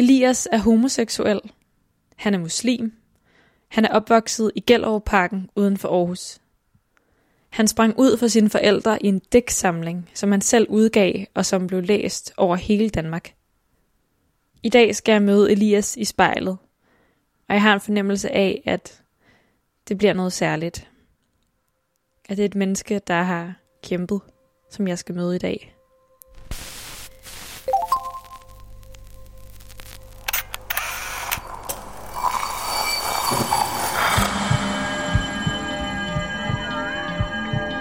Elias er homoseksuel. Han er muslim. Han er opvokset i Gellerup-parken uden for Aarhus. Han sprang ud for sine forældre i en dæksamling, som han selv udgav og som blev læst over hele Danmark. I dag skal jeg møde Elias i spejlet, og jeg har en fornemmelse af, at det bliver noget særligt. At det er et menneske, der har kæmpet, som jeg skal møde i dag.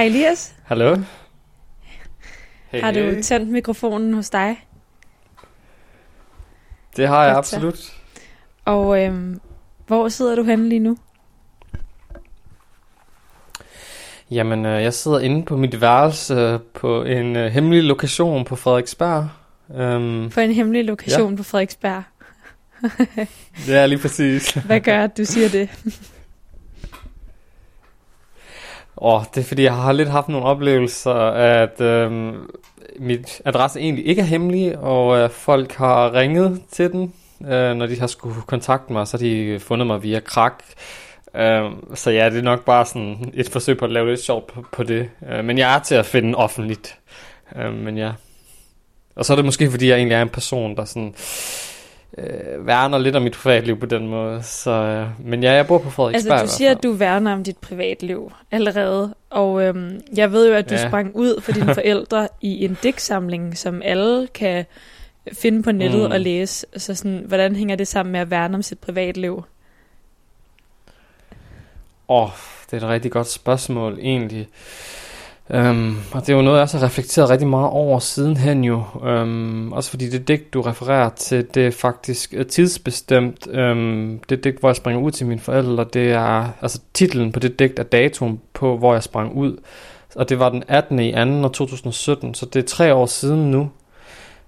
Hej Elias. Hallo. Hey, Har du tændt mikrofonen hos dig? Det har jeg Godt så. absolut. Og øhm, hvor sidder du henne lige nu? Jamen, øh, jeg sidder inde på mit værelse øh, på en øh, hemmelig lokation på Frederiksberg. Um, På en hemmelig lokation ja. på Frederiksberg. det er lige præcis. Hvad gør, at du siger det? Og det er fordi, jeg har lidt haft nogle oplevelser, at øh, mit adresse egentlig ikke er hemmelig, og øh, folk har ringet til den, øh, når de har skulle kontakte mig, så har de fundet mig via krak. Øh, så ja, det er nok bare sådan et forsøg på at lave lidt sjov på, på det. Øh, men jeg er til at finde offentligt. Øh, men ja. Og så er det måske, fordi jeg egentlig er en person, der sådan øh, værner lidt om mit privatliv på den måde. Så, øh, men ja, jeg bor på Frederiksberg. Altså, du siger, at du værner om dit privatliv allerede. Og øhm, jeg ved jo, at du ja. Sprang ud for dine forældre i en digtsamling, som alle kan finde på nettet. Mm. og læse. Så sådan, hvordan hænger det sammen med at værne om sit privatliv? Åh, oh, det er et rigtig godt spørgsmål egentlig. Um, og det er jo noget, jeg også har reflekteret rigtig meget over sidenhen jo. Um, også fordi det digt, du refererer til, det er faktisk øh, tidsbestemt. Um, det digt, hvor jeg springer ud til mine forældre, det er, altså titlen på det digt er datoen på, hvor jeg sprang ud. Og det var den 18. i 2. 2017, så det er tre år siden nu.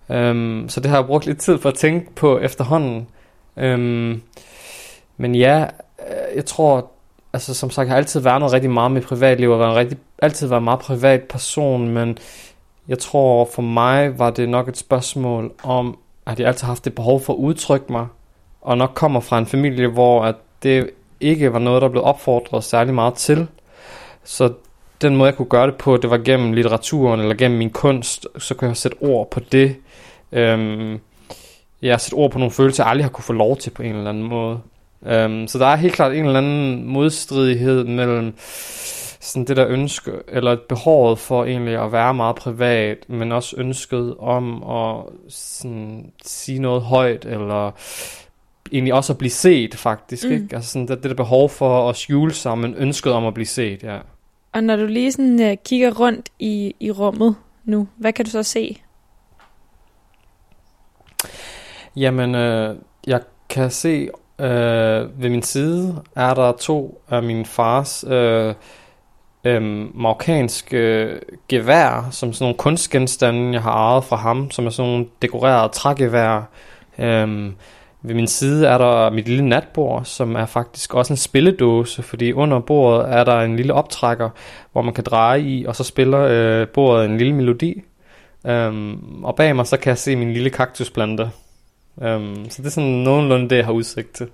Um, så det har jeg brugt lidt tid for at tænke på efterhånden. Um, men ja, øh, jeg tror, altså som sagt, jeg har altid værnet rigtig meget med privatliv, og været en rigtig, altid været en meget privat person, men jeg tror for mig var det nok et spørgsmål om, at jeg altid har haft det behov for at udtrykke mig, og nok kommer fra en familie, hvor at det ikke var noget, der blev opfordret særlig meget til. Så den måde, jeg kunne gøre det på, det var gennem litteraturen, eller gennem min kunst, så kunne jeg sætte ord på det. Øhm, jeg har sætte ord på nogle følelser, jeg aldrig har kunne få lov til på en eller anden måde. Øhm, så der er helt klart en eller anden modstridighed mellem sådan det der ønske, eller et behovet for egentlig at være meget privat, men også ønsket om at sådan, sige noget højt, eller egentlig også at blive set faktisk, mm. ikke? Altså sådan det, det der behov for at skjule sig, men ønsket om at blive set, ja. Og når du lige sådan, uh, kigger rundt i, i rummet nu, hvad kan du så se? Jamen, øh, jeg kan se øh, ved min side er der to af min fars øh, øhm, marokkanske øh, gevær, som sådan nogle kunstgenstande, jeg har ejet fra ham, som er sådan nogle dekorerede trægevær. Øhm, ved min side er der mit lille natbord, som er faktisk også en spilledåse, fordi under bordet er der en lille optrækker, hvor man kan dreje i, og så spiller øh, bordet en lille melodi. Øhm, og bag mig så kan jeg se min lille kaktusplante. Øhm, så det er sådan nogenlunde det, jeg har udsigt til.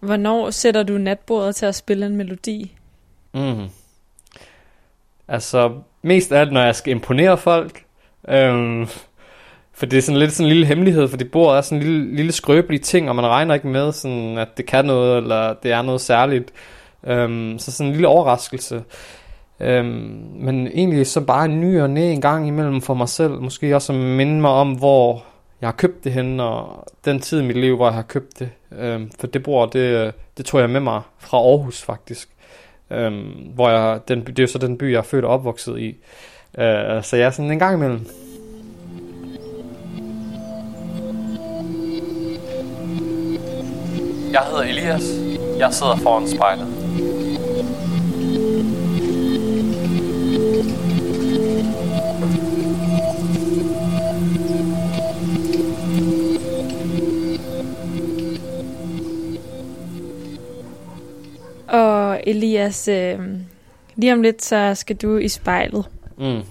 Hvornår sætter du natbordet til at spille en melodi? Mm. Altså, mest af alt, når jeg skal imponere folk. Øhm, for det er sådan lidt sådan en lille hemmelighed, fordi bordet er sådan en lille, lille skrøbelig ting, og man regner ikke med, sådan, at det kan noget, eller det er noget særligt. Øhm, så sådan en lille overraskelse. Øhm, men egentlig så bare en ny og næ en gang imellem for mig selv. Måske også at minde mig om, hvor jeg har købt det hen, og den tid i mit liv, hvor jeg har købt det. Øhm, for det bord, det, det tog jeg med mig fra Aarhus faktisk. Øhm, hvor jeg, den, det er jo så den by, jeg er født og opvokset i. Øh, så jeg er sådan en gang imellem. Jeg hedder Elias. Jeg sidder foran spejlet. Og Elias, øh, lige om lidt, så skal du i spejlet. Mm.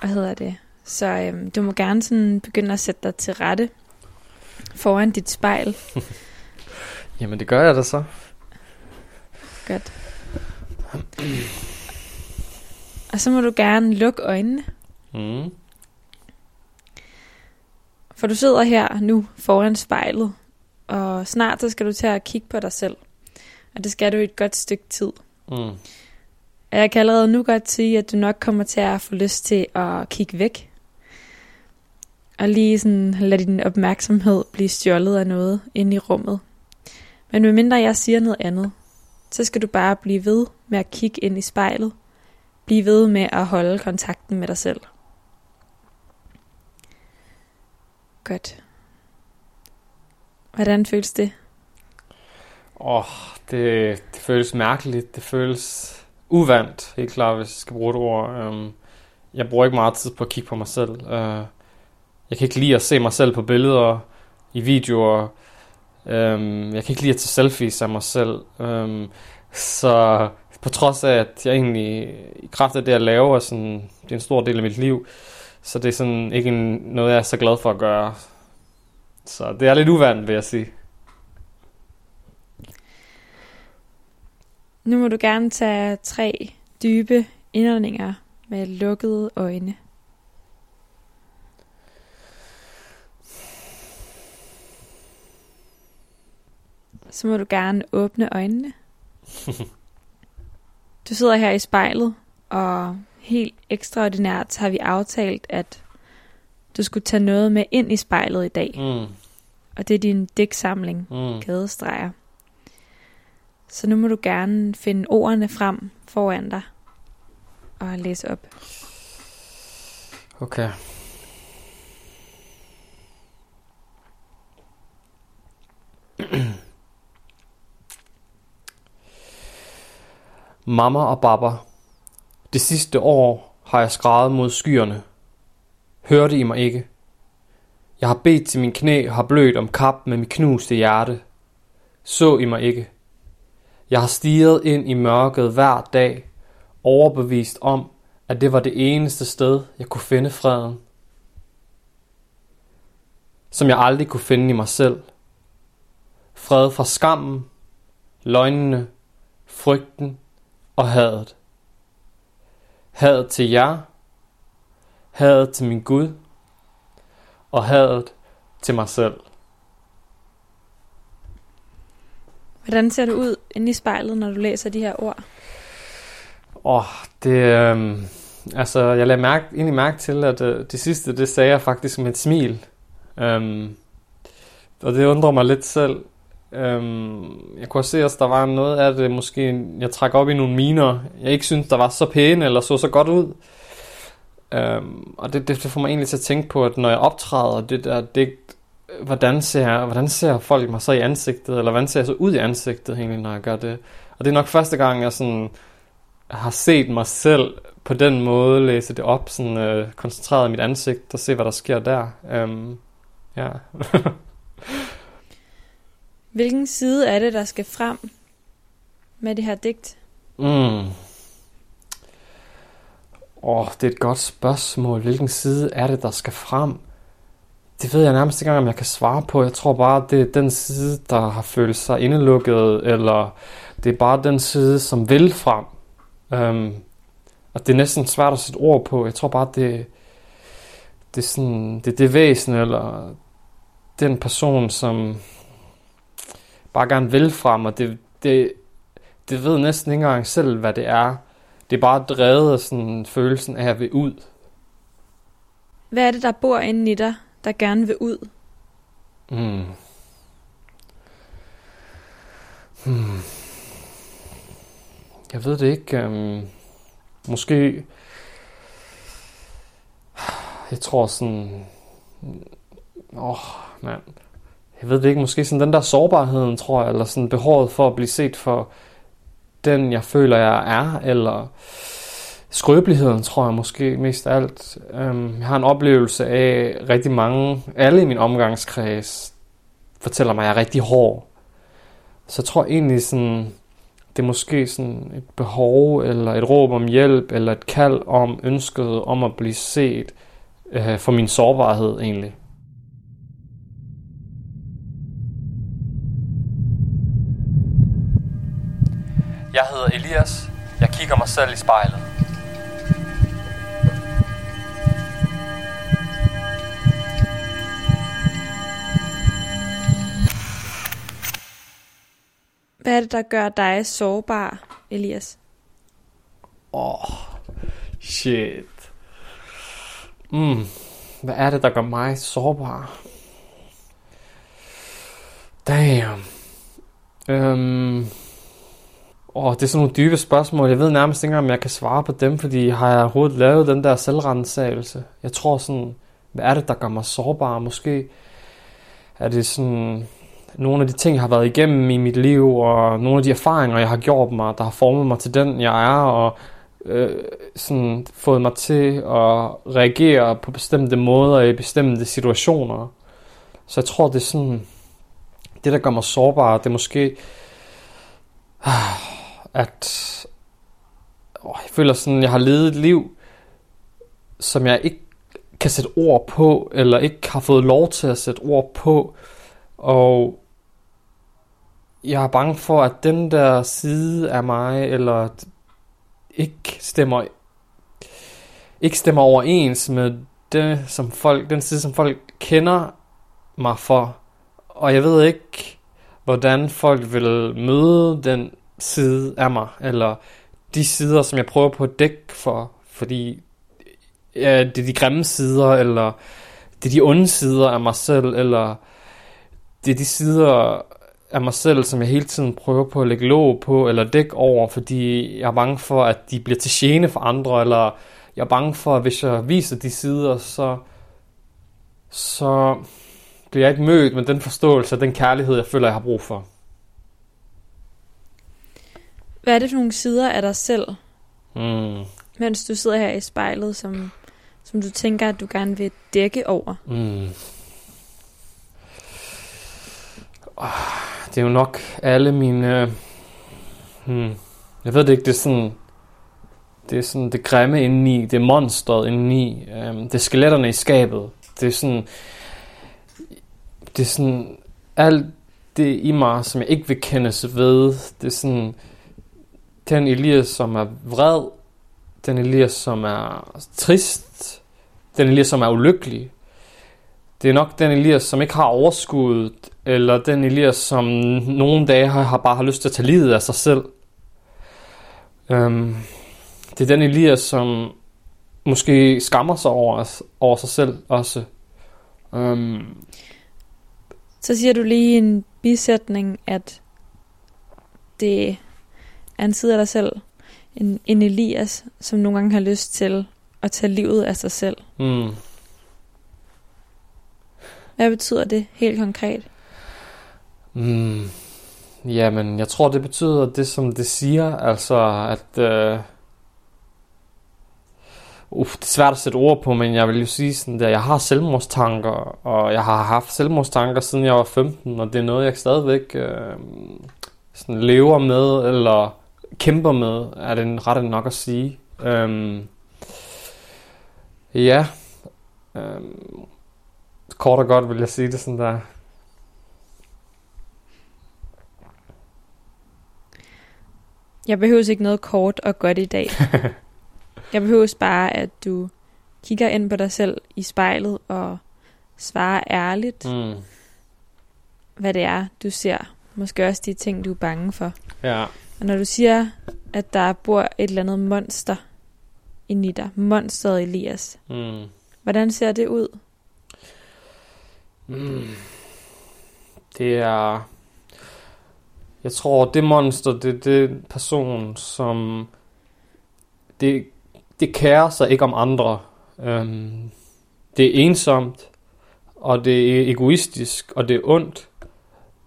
Hvad hedder det? Så øh, du må gerne sådan begynde at sætte dig til rette foran dit spejl. Jamen det gør jeg da så. Godt. Og så må du gerne lukke øjnene. Mm. For du sidder her nu foran spejlet, og snart så skal du til at kigge på dig selv. Og det skal du i et godt stykke tid. Mm. Og jeg kan allerede nu godt sige, at du nok kommer til at få lyst til at kigge væk. Og lige sådan lade din opmærksomhed blive stjålet af noget inde i rummet. Men medmindre jeg siger noget andet, så skal du bare blive ved med at kigge ind i spejlet. Blive ved med at holde kontakten med dig selv. Godt. Hvordan føles det? Åh, oh, det, det føles mærkeligt. Det føles uvandt, helt klart, hvis jeg skal bruge et ord. Um, jeg bruger ikke meget tid på at kigge på mig selv. Uh, jeg kan ikke lide at se mig selv på billeder, i videoer. Um, jeg kan ikke lide at tage selfies af mig selv. Um, så på trods af, at jeg egentlig i kraft af det, jeg laver, sådan, det er en stor del af mit liv, så det er sådan ikke en, noget, jeg er så glad for at gøre. Så det er lidt uvandt, vil jeg sige. Nu må du gerne tage tre dybe indåndinger med lukkede øjne. Så må du gerne åbne øjnene. Du sidder her i spejlet, og helt ekstraordinært har vi aftalt, at du skulle tage noget med ind i spejlet i dag. Mm. Og det er din digtsamling, Mm. kædestreger. Så nu må du gerne finde ordene frem foran dig og læse op. Okay. Mamma og baba. Det sidste år har jeg skrevet mod skyerne. Hørte I mig ikke? Jeg har bedt til min knæ og har blødt om kap med mit knuste hjerte. Så I mig ikke? Jeg har stiget ind i mørket hver dag, overbevist om, at det var det eneste sted, jeg kunne finde freden. Som jeg aldrig kunne finde i mig selv. Fred fra skammen, løgnene, frygten og hadet. Hadet til jer, hadet til min Gud, og hadet til mig selv. Hvordan ser du ud inde i spejlet, når du læser de her ord? Åh, oh, det... Øh, altså, jeg lagde mærke, egentlig mærke til, at øh, det sidste, det sagde jeg faktisk med et smil. Um, og det undrer mig lidt selv. Um, jeg kunne også se, at der var noget af det, måske jeg trak op i nogle miner, jeg ikke synes, der var så pæne, eller så så godt ud. Um, og det, det, det får mig egentlig til at tænke på, at når jeg optræder det der digt, hvordan ser, hvordan ser folk mig så i ansigtet, eller hvordan ser jeg så ud i ansigtet egentlig, når jeg gør det. Og det er nok første gang, jeg sådan har set mig selv på den måde læse det op, sådan øh, koncentreret i mit ansigt og se, hvad der sker der. Um, ja. Hvilken side er det, der skal frem med det her digt? mm. Åh, oh, det er et godt spørgsmål. Hvilken side er det, der skal frem? Det ved jeg nærmest ikke engang, om jeg kan svare på. Jeg tror bare, det er den side, der har følt sig indelukket, eller det er bare den side, som vil frem. Um, og det er næsten svært at sætte ord på. Jeg tror bare, det, det er sådan, det det væsen, eller den person, som bare gerne vil frem, og det, det, det ved næsten ikke engang selv, hvad det er. Det er bare drevet af sådan følelsen af at jeg vil ud. Hvad er det, der bor inde i dig, der gerne vil ud? Mm. Hmm. Jeg ved det ikke. Um, måske... Jeg tror sådan... Åh, oh, mand. Jeg ved det ikke. Måske sådan den der sårbarheden, tror jeg. Eller sådan behovet for at blive set for den, jeg føler, jeg er. Eller skrøbeligheden, tror jeg måske mest af alt. Um, jeg har en oplevelse af rigtig mange, alle i min omgangskreds, fortæller mig, at jeg er rigtig hård. Så jeg tror egentlig sådan, det er måske sådan et behov, eller et råb om hjælp, eller et kald om ønsket om at blive set uh, for min sårbarhed egentlig. Jeg hedder Elias. Jeg kigger mig selv i spejlet. Hvad er det, der gør dig sårbar, Elias? Åh, oh, shit. Mm, hvad er det, der gør mig sårbar? Damn. Øhm, åh, det er sådan nogle dybe spørgsmål. Jeg ved nærmest ikke, om jeg kan svare på dem, fordi har jeg overhovedet lavet den der selvrensagelse? Jeg tror sådan, hvad er det, der gør mig sårbar? Måske er det sådan nogle af de ting, jeg har været igennem i mit liv, og nogle af de erfaringer, jeg har gjort mig, der har formet mig til den, jeg er, og øh, sådan fået mig til at reagere på bestemte måder i bestemte situationer. Så jeg tror, det er sådan, det der gør mig sårbar, det er måske, at åh, jeg føler sådan, jeg har levet et liv, som jeg ikke kan sætte ord på, eller ikke har fået lov til at sætte ord på, og jeg er bange for, at den der side af mig, eller ikke stemmer, ikke stemmer overens med det, som folk, den side, som folk kender mig for. Og jeg ved ikke, hvordan folk vil møde den side af mig, eller de sider, som jeg prøver på at dække for, fordi ja, det er de grimme sider, eller det er de onde sider af mig selv, eller det er de sider af mig selv, som jeg hele tiden prøver på at lægge låg på, eller dække over, fordi jeg er bange for, at de bliver til gene for andre, eller jeg er bange for, at hvis jeg viser de sider, så, så bliver jeg ikke mødt med den forståelse og den kærlighed, jeg føler, jeg har brug for. Hvad er det for nogle sider af dig selv, Mm. mens du sidder her i spejlet, som, som du tænker, at du gerne vil dække over? Mm. Det er jo nok alle mine... Hmm, jeg ved det ikke, det er sådan... Det er sådan det grimme indeni, det er monstret indeni, øhm, det er skeletterne i skabet. Det er sådan... Det er sådan... Alt det i mig, som jeg ikke vil kendes ved, det er sådan... Den Elias, som er vred, den Elias, som er trist, den Elias, som er ulykkelig, det er nok den Elias, som ikke har overskuddet, eller den Elias, som nogle dage har, har bare har lyst til at tage livet af sig selv. Um, det er den Elias, som måske skammer sig over, over sig selv også. Um, Så siger du lige en bisætning, at det er en side af dig selv, en, en Elias, som nogle gange har lyst til at tage livet af sig selv. mm, Hvad betyder det helt konkret? Mm, jamen, jeg tror, det betyder det, som det siger. Altså, at... Øh, Uff, det er svært at sætte ord på, men jeg vil jo sige sådan der, jeg har selvmordstanker, og jeg har haft selvmordstanker siden jeg var 15, og det er noget, jeg stadigvæk øh, sådan lever med, eller kæmper med, er det ret nok at sige. Øhm, ja, øhm, kort og godt vil jeg sige det sådan der. Jeg behøver ikke noget kort og godt i dag. Jeg behøver bare, at du kigger ind på dig selv i spejlet og svarer ærligt, Mm, hvad det er, du ser. Måske også de ting, du er bange for. ja, Og når du siger, at der bor et eller andet monster inde i dig, monsteret Elias, mm, hvordan ser det ud? mm. Det er... Jeg tror, det monster, det er det person, som... Det, det kærer sig ikke om andre. Øhm, det er ensomt, og det er egoistisk, og det er ondt.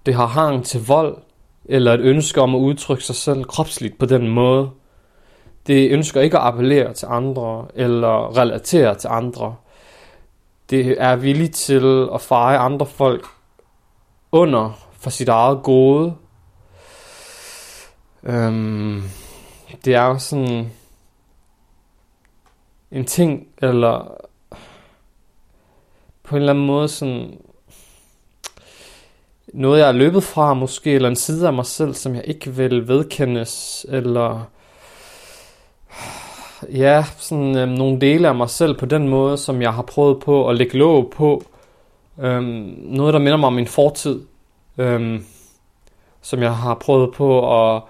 Det har hang til vold, eller et ønske om at udtrykke sig selv kropsligt på den måde. Det ønsker ikke at appellere til andre, eller relatere til andre. Det er villig til at feje andre folk under for sit eget gode. Øhm, det er sådan en ting, eller på en eller anden måde sådan noget, jeg er løbet fra måske, eller en side af mig selv, som jeg ikke vil vedkendes, eller ja, sådan øhm, nogle dele af mig selv på den måde, som jeg har prøvet på at lægge låg på. Øhm, noget, der minder mig om min fortid, øhm, som jeg har prøvet på at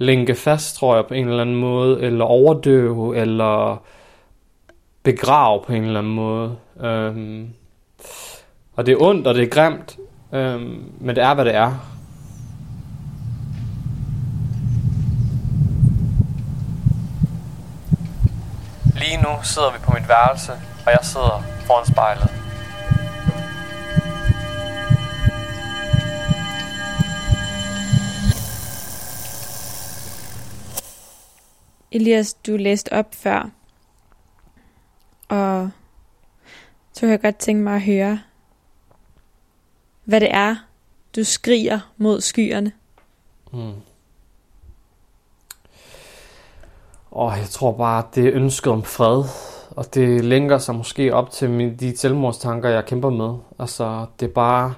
lænke fast, tror jeg, på en eller anden måde, eller overdøve, eller begrave på en eller anden måde. Øhm, og det er ondt, og det er grimt, øhm, men det er, hvad det er. Lige nu sidder vi på mit værelse, og jeg sidder foran spejlet. Elias, du læste op før, og så kan jeg godt tænke mig at høre, hvad det er, du skriger mod skyerne. Mm. Og jeg tror bare, det er ønsket om fred, og det lænker sig måske op til de selvmordstanker, jeg kæmper med. Altså, det er bare...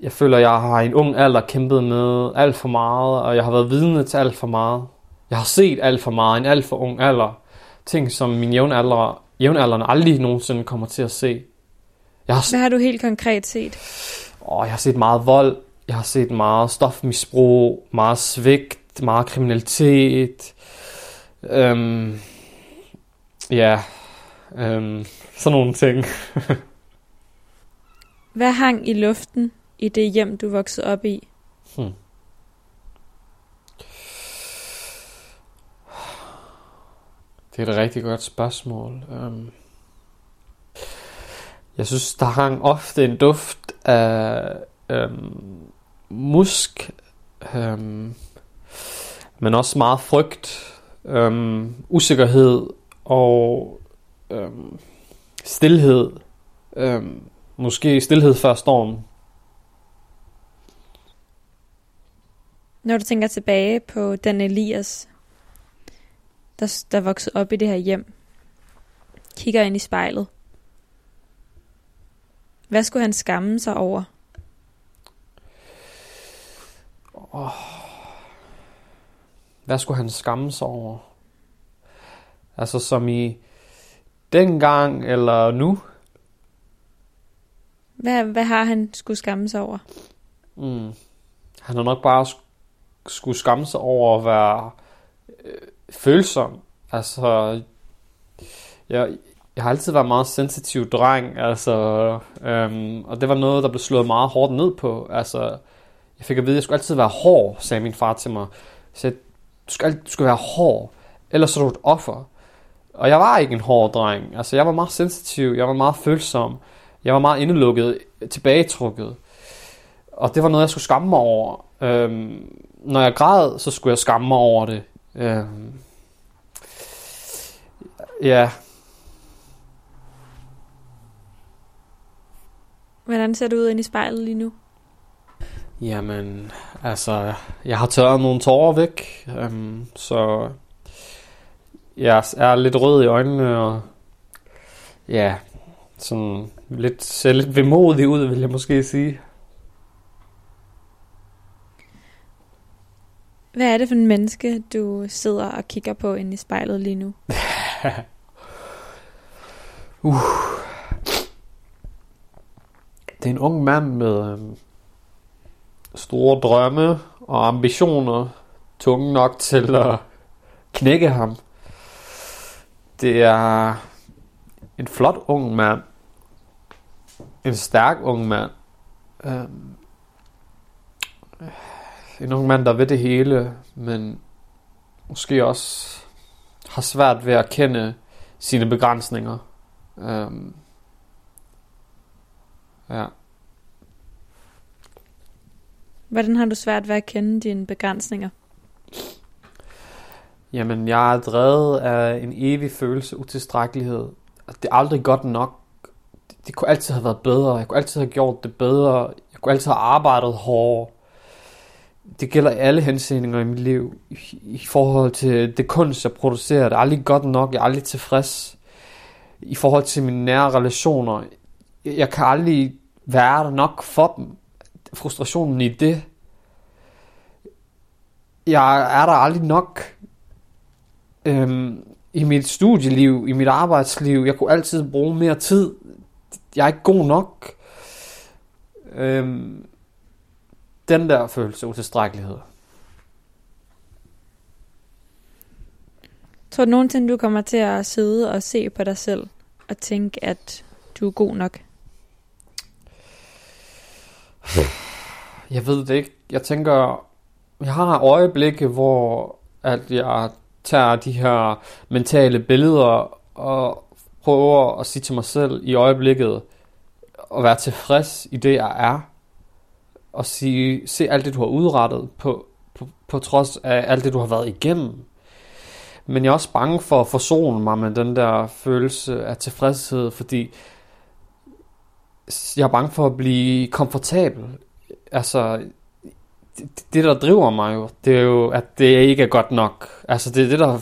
Jeg føler, jeg har i en ung alder kæmpet med alt for meget, og jeg har været vidne til alt for meget. Jeg har set alt for meget en alt for ung alder. Ting, som min jævnalder, jævnaldrende aldrig nogensinde kommer til at se. Jeg har, Hvad har du helt konkret set? Åh, jeg har set meget vold, jeg har set meget stofmisbrug, meget svigt, meget kriminalitet. Øhm, ja, øhm, sådan nogle ting. Hvad hang i luften i det hjem, du voksede op i? Hmm. Det er et rigtig godt spørgsmål. Um, jeg synes, der hang ofte en duft af um, musk, um, men også meget frygt, um, usikkerhed og um, stillhed. Um, måske stillhed før stormen. Når du tænker tilbage på den Elias, der, der voksede op i det her hjem, kigger ind i spejlet. Hvad skulle han skamme sig over? Oh. Hvad skulle han skamme sig over? Altså som i dengang eller nu? Hvad, hvad har han skulle skamme sig over? Mm. Han har nok bare skulle skamme sig over at være øh, følsom. Altså, jeg, jeg har altid været meget sensitiv dreng, altså, øhm, og det var noget, der blev slået meget hårdt ned på. Altså, jeg fik at vide, at jeg skulle altid være hård, sagde min far til mig. Så du skal, du skal være hård, ellers er du et offer. Og jeg var ikke en hård dreng. Altså, jeg var meget sensitiv, jeg var meget følsom, jeg var meget indelukket, tilbagetrukket. Og det var noget, jeg skulle skamme mig over. Øhm, når jeg græd, så skulle jeg skamme mig over det. Øhm, Ja. Hvordan ser du ud ind i spejlet lige nu? Jamen, altså, jeg har tørret nogle tårer væk, um, så jeg er lidt rød i øjnene, og ja, sådan lidt, ser lidt vemodig ud, vil jeg måske sige. Hvad er det for en menneske, du sidder og kigger på inde i spejlet lige nu? uh. Det er en ung mand med øhm, store drømme og ambitioner, tunge nok til at knække ham. Det er en flot ung mand. En stærk ung mand. Øhm, en ung mand, der ved det hele, men måske også har svært ved at kende sine begrænsninger. Øhm, ja. Hvordan har du svært ved at kende dine begrænsninger? Jamen, jeg er drevet af en evig følelse utilstrækkelighed. Det er aldrig godt nok. Det, det kunne altid have været bedre. Jeg kunne altid have gjort det bedre. Jeg kunne altid have arbejdet hårdere. Det gælder alle henseender i mit liv. I, forhold til det kunst, jeg producerer. Det er aldrig godt nok. Jeg er aldrig tilfreds. I forhold til mine nære relationer. Jeg, jeg kan aldrig være der nok for dem. Frustrationen i det. Jeg er der aldrig nok øhm, i mit studieliv, i mit arbejdsliv. Jeg kunne altid bruge mere tid. Jeg er ikke god nok. Øhm, den der følelse utilstrækkelighed. Tror du nogensinde, du kommer til at sidde og se på dig selv og tænke, at du er god nok? Jeg ved det ikke. Jeg tænker, jeg har øjeblikke, hvor at jeg tager de her mentale billeder og prøver at sige til mig selv i øjeblikket at være tilfreds i det, jeg er. Og sige, se alt det, du har udrettet på, på, på trods af alt det, du har været igennem. Men jeg er også bange for at forsone mig med den der følelse af tilfredshed, fordi jeg er bange for at blive komfortabel. Altså, det, det, der driver mig jo, det er jo, at det ikke er godt nok. Altså, det er det, der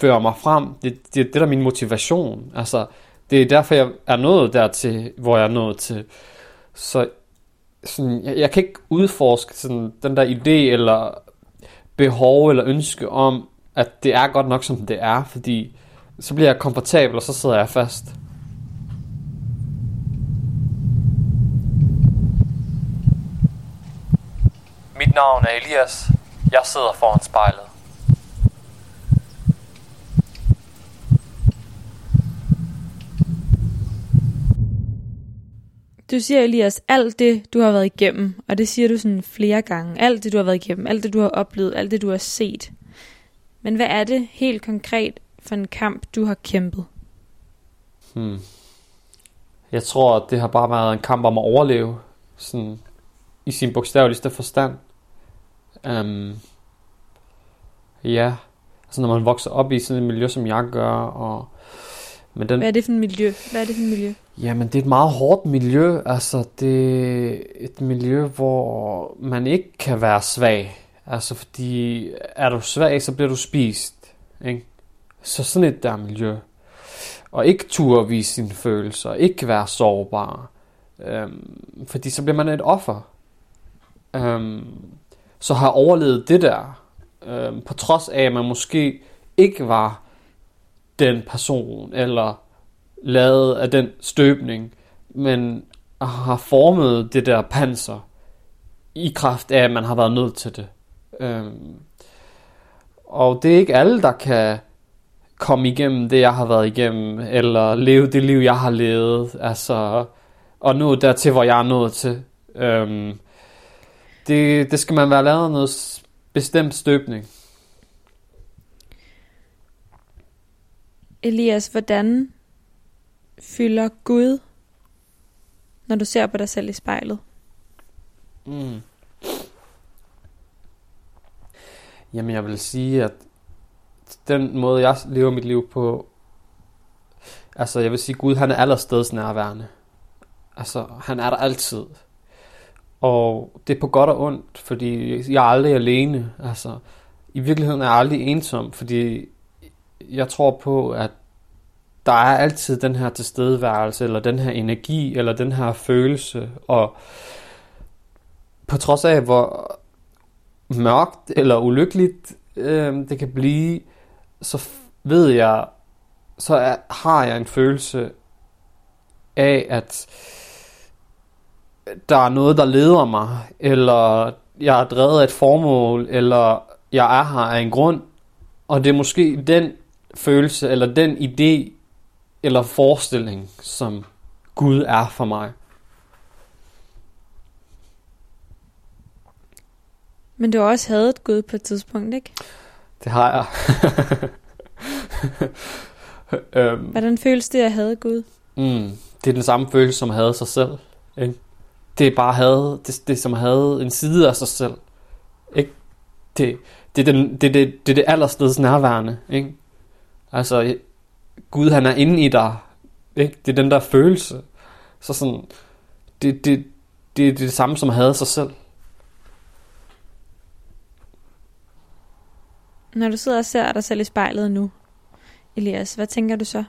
fører mig frem. Det, det er det, der er min motivation. Altså, det er derfor, jeg er nået dertil, hvor jeg er nået til. Så sådan, jeg, jeg kan ikke udforske sådan, den der idé, eller behov, eller ønske om, at det er godt nok, som det er, fordi så bliver jeg komfortabel, og så sidder jeg fast. Mit navn er Elias. Jeg sidder foran spejlet. Du siger, Elias, alt det, du har været igennem, og det siger du sådan flere gange, alt det, du har været igennem, alt det, du har oplevet, alt det, du har set. Men hvad er det helt konkret for en kamp, du har kæmpet? Hmm. Jeg tror, at det har bare været en kamp om at overleve, sådan i sin bogstaveligste forstand. Um, ja, altså når man vokser op i sådan et miljø, som jeg gør, og men den, Hvad er det for et miljø? Hvad er det for et miljø? Jamen, det er et meget hårdt miljø. Altså, det er et miljø, hvor man ikke kan være svag. Altså, fordi er du svag, så bliver du spist. Ikke? Så sådan et der miljø. Og ikke turde vise sine følelser. Ikke være sårbar. Øhm, fordi så bliver man et offer. Øhm, så har overlevet det der. Øhm, på trods af, at man måske ikke var den person, eller lavet af den støbning, men har formet det der panser i kraft af, at man har været nødt til det. Øhm, og det er ikke alle, der kan komme igennem det, jeg har været igennem, eller leve det liv, jeg har levet, altså, og nå dertil, hvor jeg er nået til. Øhm, det, det skal man være lavet noget bestemt støbning. Elias, hvordan fylder Gud, når du ser på dig selv i spejlet? Mm. Jamen, jeg vil sige, at den måde, jeg lever mit liv på, altså, jeg vil sige, Gud, han er allersteds nærværende. Altså, han er der altid. Og det er på godt og ondt, fordi jeg er aldrig alene. Altså, i virkeligheden er jeg aldrig ensom, fordi jeg tror på, at der er altid den her tilstedeværelse, eller den her energi, eller den her følelse, og på trods af, hvor mørkt eller ulykkeligt øh, det kan blive, så ved jeg, så er, har jeg en følelse af, at der er noget, der leder mig, eller jeg er drevet af et formål, eller jeg er her af en grund, og det er måske den følelse, eller den idé, eller forestilling, som Gud er for mig. Men du har også havde et Gud på et tidspunkt, ikke? Det har jeg. øhm, Hvordan føles det at have Gud? mm, det er den samme følelse, som at have sig selv. Ikke? Det er bare havde, det, det som at have en side af sig selv. Ikke? Det, det, er den, det, det, det er det allersteds nærværende. Ikke? Altså, Gud han er inde i dig. Ikke? Det er den der følelse. Så sådan, det, det, det, det er det samme som at have sig selv. Når du sidder og ser dig selv i spejlet nu, Elias, hvad tænker du så?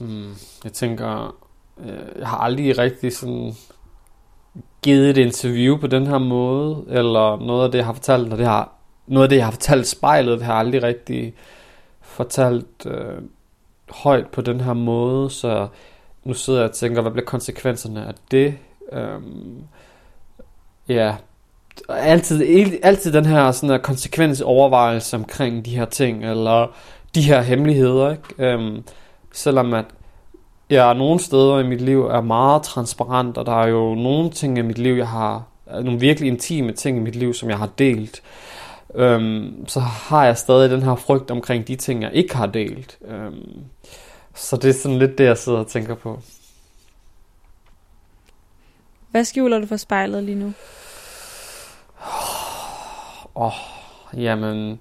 Hmm, jeg tænker, øh, jeg har aldrig rigtig sådan givet et interview på den her måde, eller noget af det, jeg har fortalt, og det har, noget af det, jeg har fortalt spejlet, det har jeg aldrig rigtig fortalt øh, højt på den her måde, så nu sidder jeg og tænker, hvad bliver konsekvenserne af det? Øhm, ja, altid, altid den her sådan her konsekvensovervejelse omkring de her ting, eller de her hemmeligheder, ikke? Øhm, selvom at jeg nogle steder i mit liv er meget transparent, og der er jo nogle ting i mit liv, jeg har, nogle virkelig intime ting i mit liv, som jeg har delt, øhm, så har jeg stadig den her frygt omkring de ting, jeg ikke har delt. Øhm, så det er sådan lidt det, jeg sidder og tænker på. Hvad skjuler du for spejlet lige nu? Åh, oh, jamen,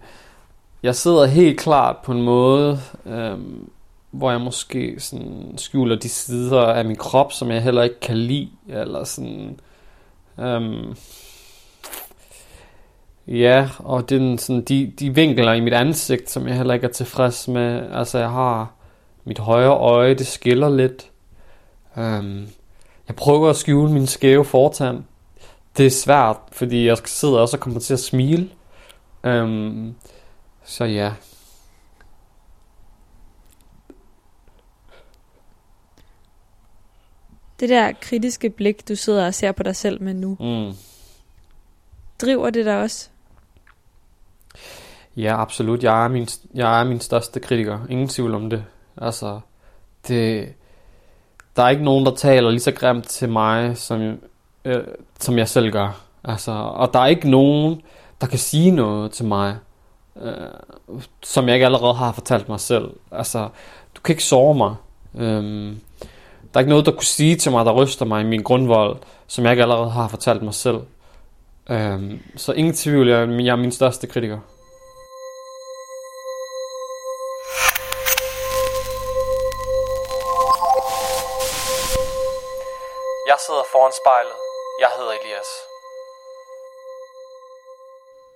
jeg sidder helt klart på en måde, øhm, hvor jeg måske sådan skjuler de sider af min krop, som jeg heller ikke kan lide, eller sådan, øhm, ja, og den, sådan, de, de vinkler i mit ansigt, som jeg heller ikke er tilfreds med, altså jeg har mit højre øje, det skiller lidt, øhm, jeg prøver at skjule min skæve fortand, det er svært, fordi jeg sidder også og kommer til at smile. Um, så ja. Det der kritiske blik, du sidder og ser på dig selv med nu, Mm. driver det dig også? Ja, absolut. Jeg er, min, jeg er min største kritiker. Ingen tvivl om det. Altså, det, der er ikke nogen, der taler lige så grimt til mig, som, øh, som jeg selv gør. Altså, og der er ikke nogen, der kan sige noget til mig, øh, som jeg ikke allerede har fortalt mig selv. Altså, du kan ikke såre mig. Øhm, der er ikke noget, der kunne sige til mig, der ryster mig i min grundvold, som jeg ikke allerede har fortalt mig selv. Øhm, så ingen tvivl, jeg, jeg er min største kritiker. Jeg sidder foran spejlet. Jeg hedder Elias.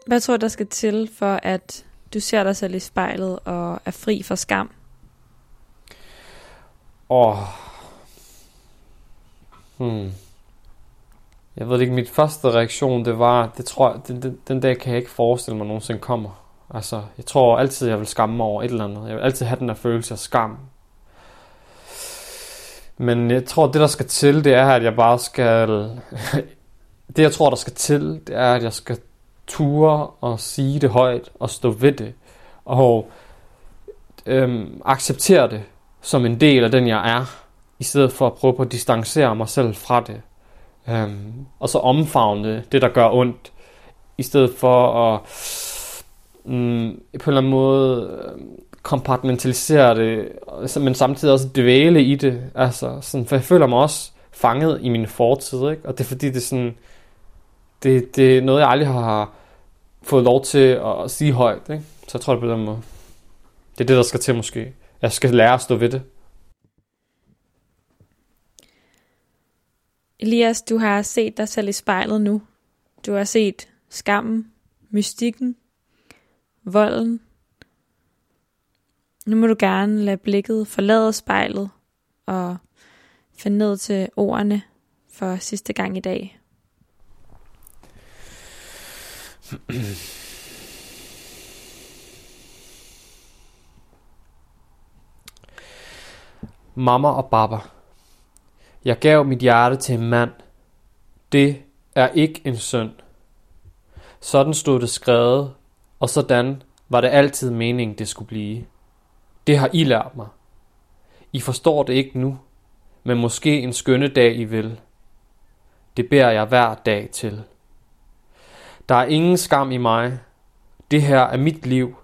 Hvad tror du, der skal til for, at du ser dig selv i spejlet og er fri for skam? Åh. Hmm. Jeg ved ikke, mit første reaktion, det var, det tror jeg, den, den, den dag kan jeg ikke forestille mig nogensinde kommer. Altså, jeg tror altid, jeg vil skamme mig over et eller andet. Jeg vil altid have den der følelse af skam. Men jeg tror, det der skal til, det er, at jeg bare skal... det jeg tror, der skal til, det er, at jeg skal ture og sige det højt og stå ved det. Og øhm, acceptere det som en del af den, jeg er, i stedet for at prøve på at distancere mig selv fra det. Øhm, og så omfavne det, der gør ondt, i stedet for at mm, på en eller anden måde Øhm, kompartmentalisere det, men samtidig også dvæle i det. Altså, sådan, for jeg føler mig også fanget i min fortid, ikke? og det er fordi, det er sådan, det, det er noget, jeg aldrig har fået lov til at sige højt. Ikke? Så jeg tror det på den måde. Det er det, der skal til måske. Jeg skal lære at stå ved det. Elias, du har set dig selv i spejlet nu. Du har set skammen, mystikken, volden. Nu må du gerne lade blikket forlade spejlet og finde ned til ordene for sidste gang i dag. Mamma og baba. Jeg gav mit hjerte til en mand. Det er ikke en synd. Sådan stod det skrevet, og sådan var det altid meningen, det skulle blive. Det har I lært mig. I forstår det ikke nu, men måske en skønne dag I vil. det beder jeg hver dag til. Der er ingen skam i mig. Det her er mit liv,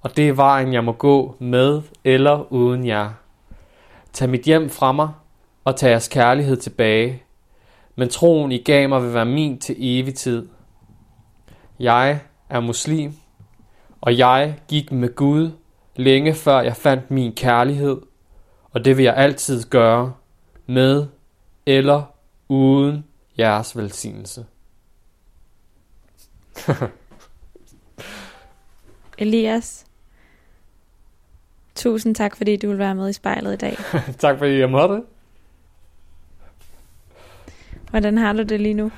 og det er vejen, jeg må gå med eller uden jer. Tag mit hjem fra mig, og tag jeres kærlighed tilbage. Men troen I gav mig vil være min til evig tid. Jeg er muslim, og jeg gik med Gud længe før jeg fandt min kærlighed, og det vil jeg altid gøre med eller uden jeres velsignelse. Elias, tusind tak, fordi du vil være med i spejlet i dag. tak fordi jeg måtte. Hvordan har du det lige nu?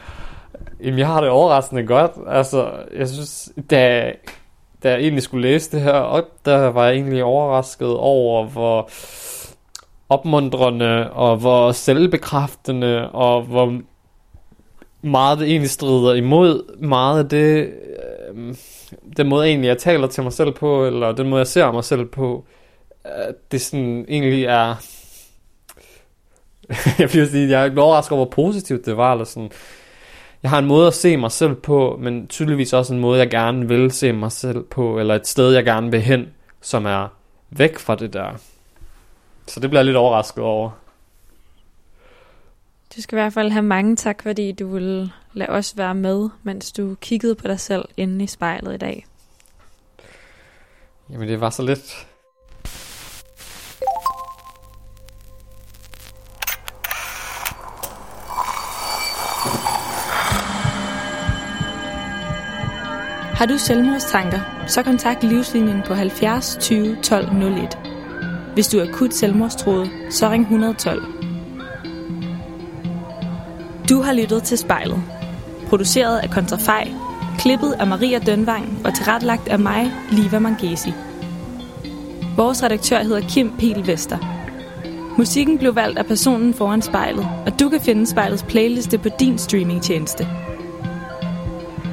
Jamen, jeg har det overraskende godt. Altså, jeg synes, da, da jeg egentlig skulle læse det her op, der var jeg egentlig overrasket over, hvor opmundrende og hvor selvbekræftende og hvor meget det egentlig strider imod meget af det, øh, den måde egentlig jeg taler til mig selv på, eller den måde jeg ser mig selv på, øh, det sådan egentlig er, jeg vil sige, jeg er overrasket over, hvor positivt det var, eller sådan, jeg har en måde at se mig selv på, men tydeligvis også en måde, jeg gerne vil se mig selv på, eller et sted, jeg gerne vil hen, som er væk fra det der. Så det bliver jeg lidt overrasket over. Du skal i hvert fald have mange tak, fordi du vil lade os være med, mens du kiggede på dig selv inde i spejlet i dag. Jamen, det var så lidt. Har du selvmordstanker, så kontakt Livslinjen på 70 20 12 01. Hvis du er akut selvmordstroet, så ring 112. Du har lyttet til spejlet. Produceret af Kontrafej, klippet af Maria Dønvang og tilrettelagt af mig, Liva Mangesi. Vores redaktør hedder Kim Pil Vester. Musikken blev valgt af personen foran spejlet, og du kan finde spejlets playliste på din streamingtjeneste.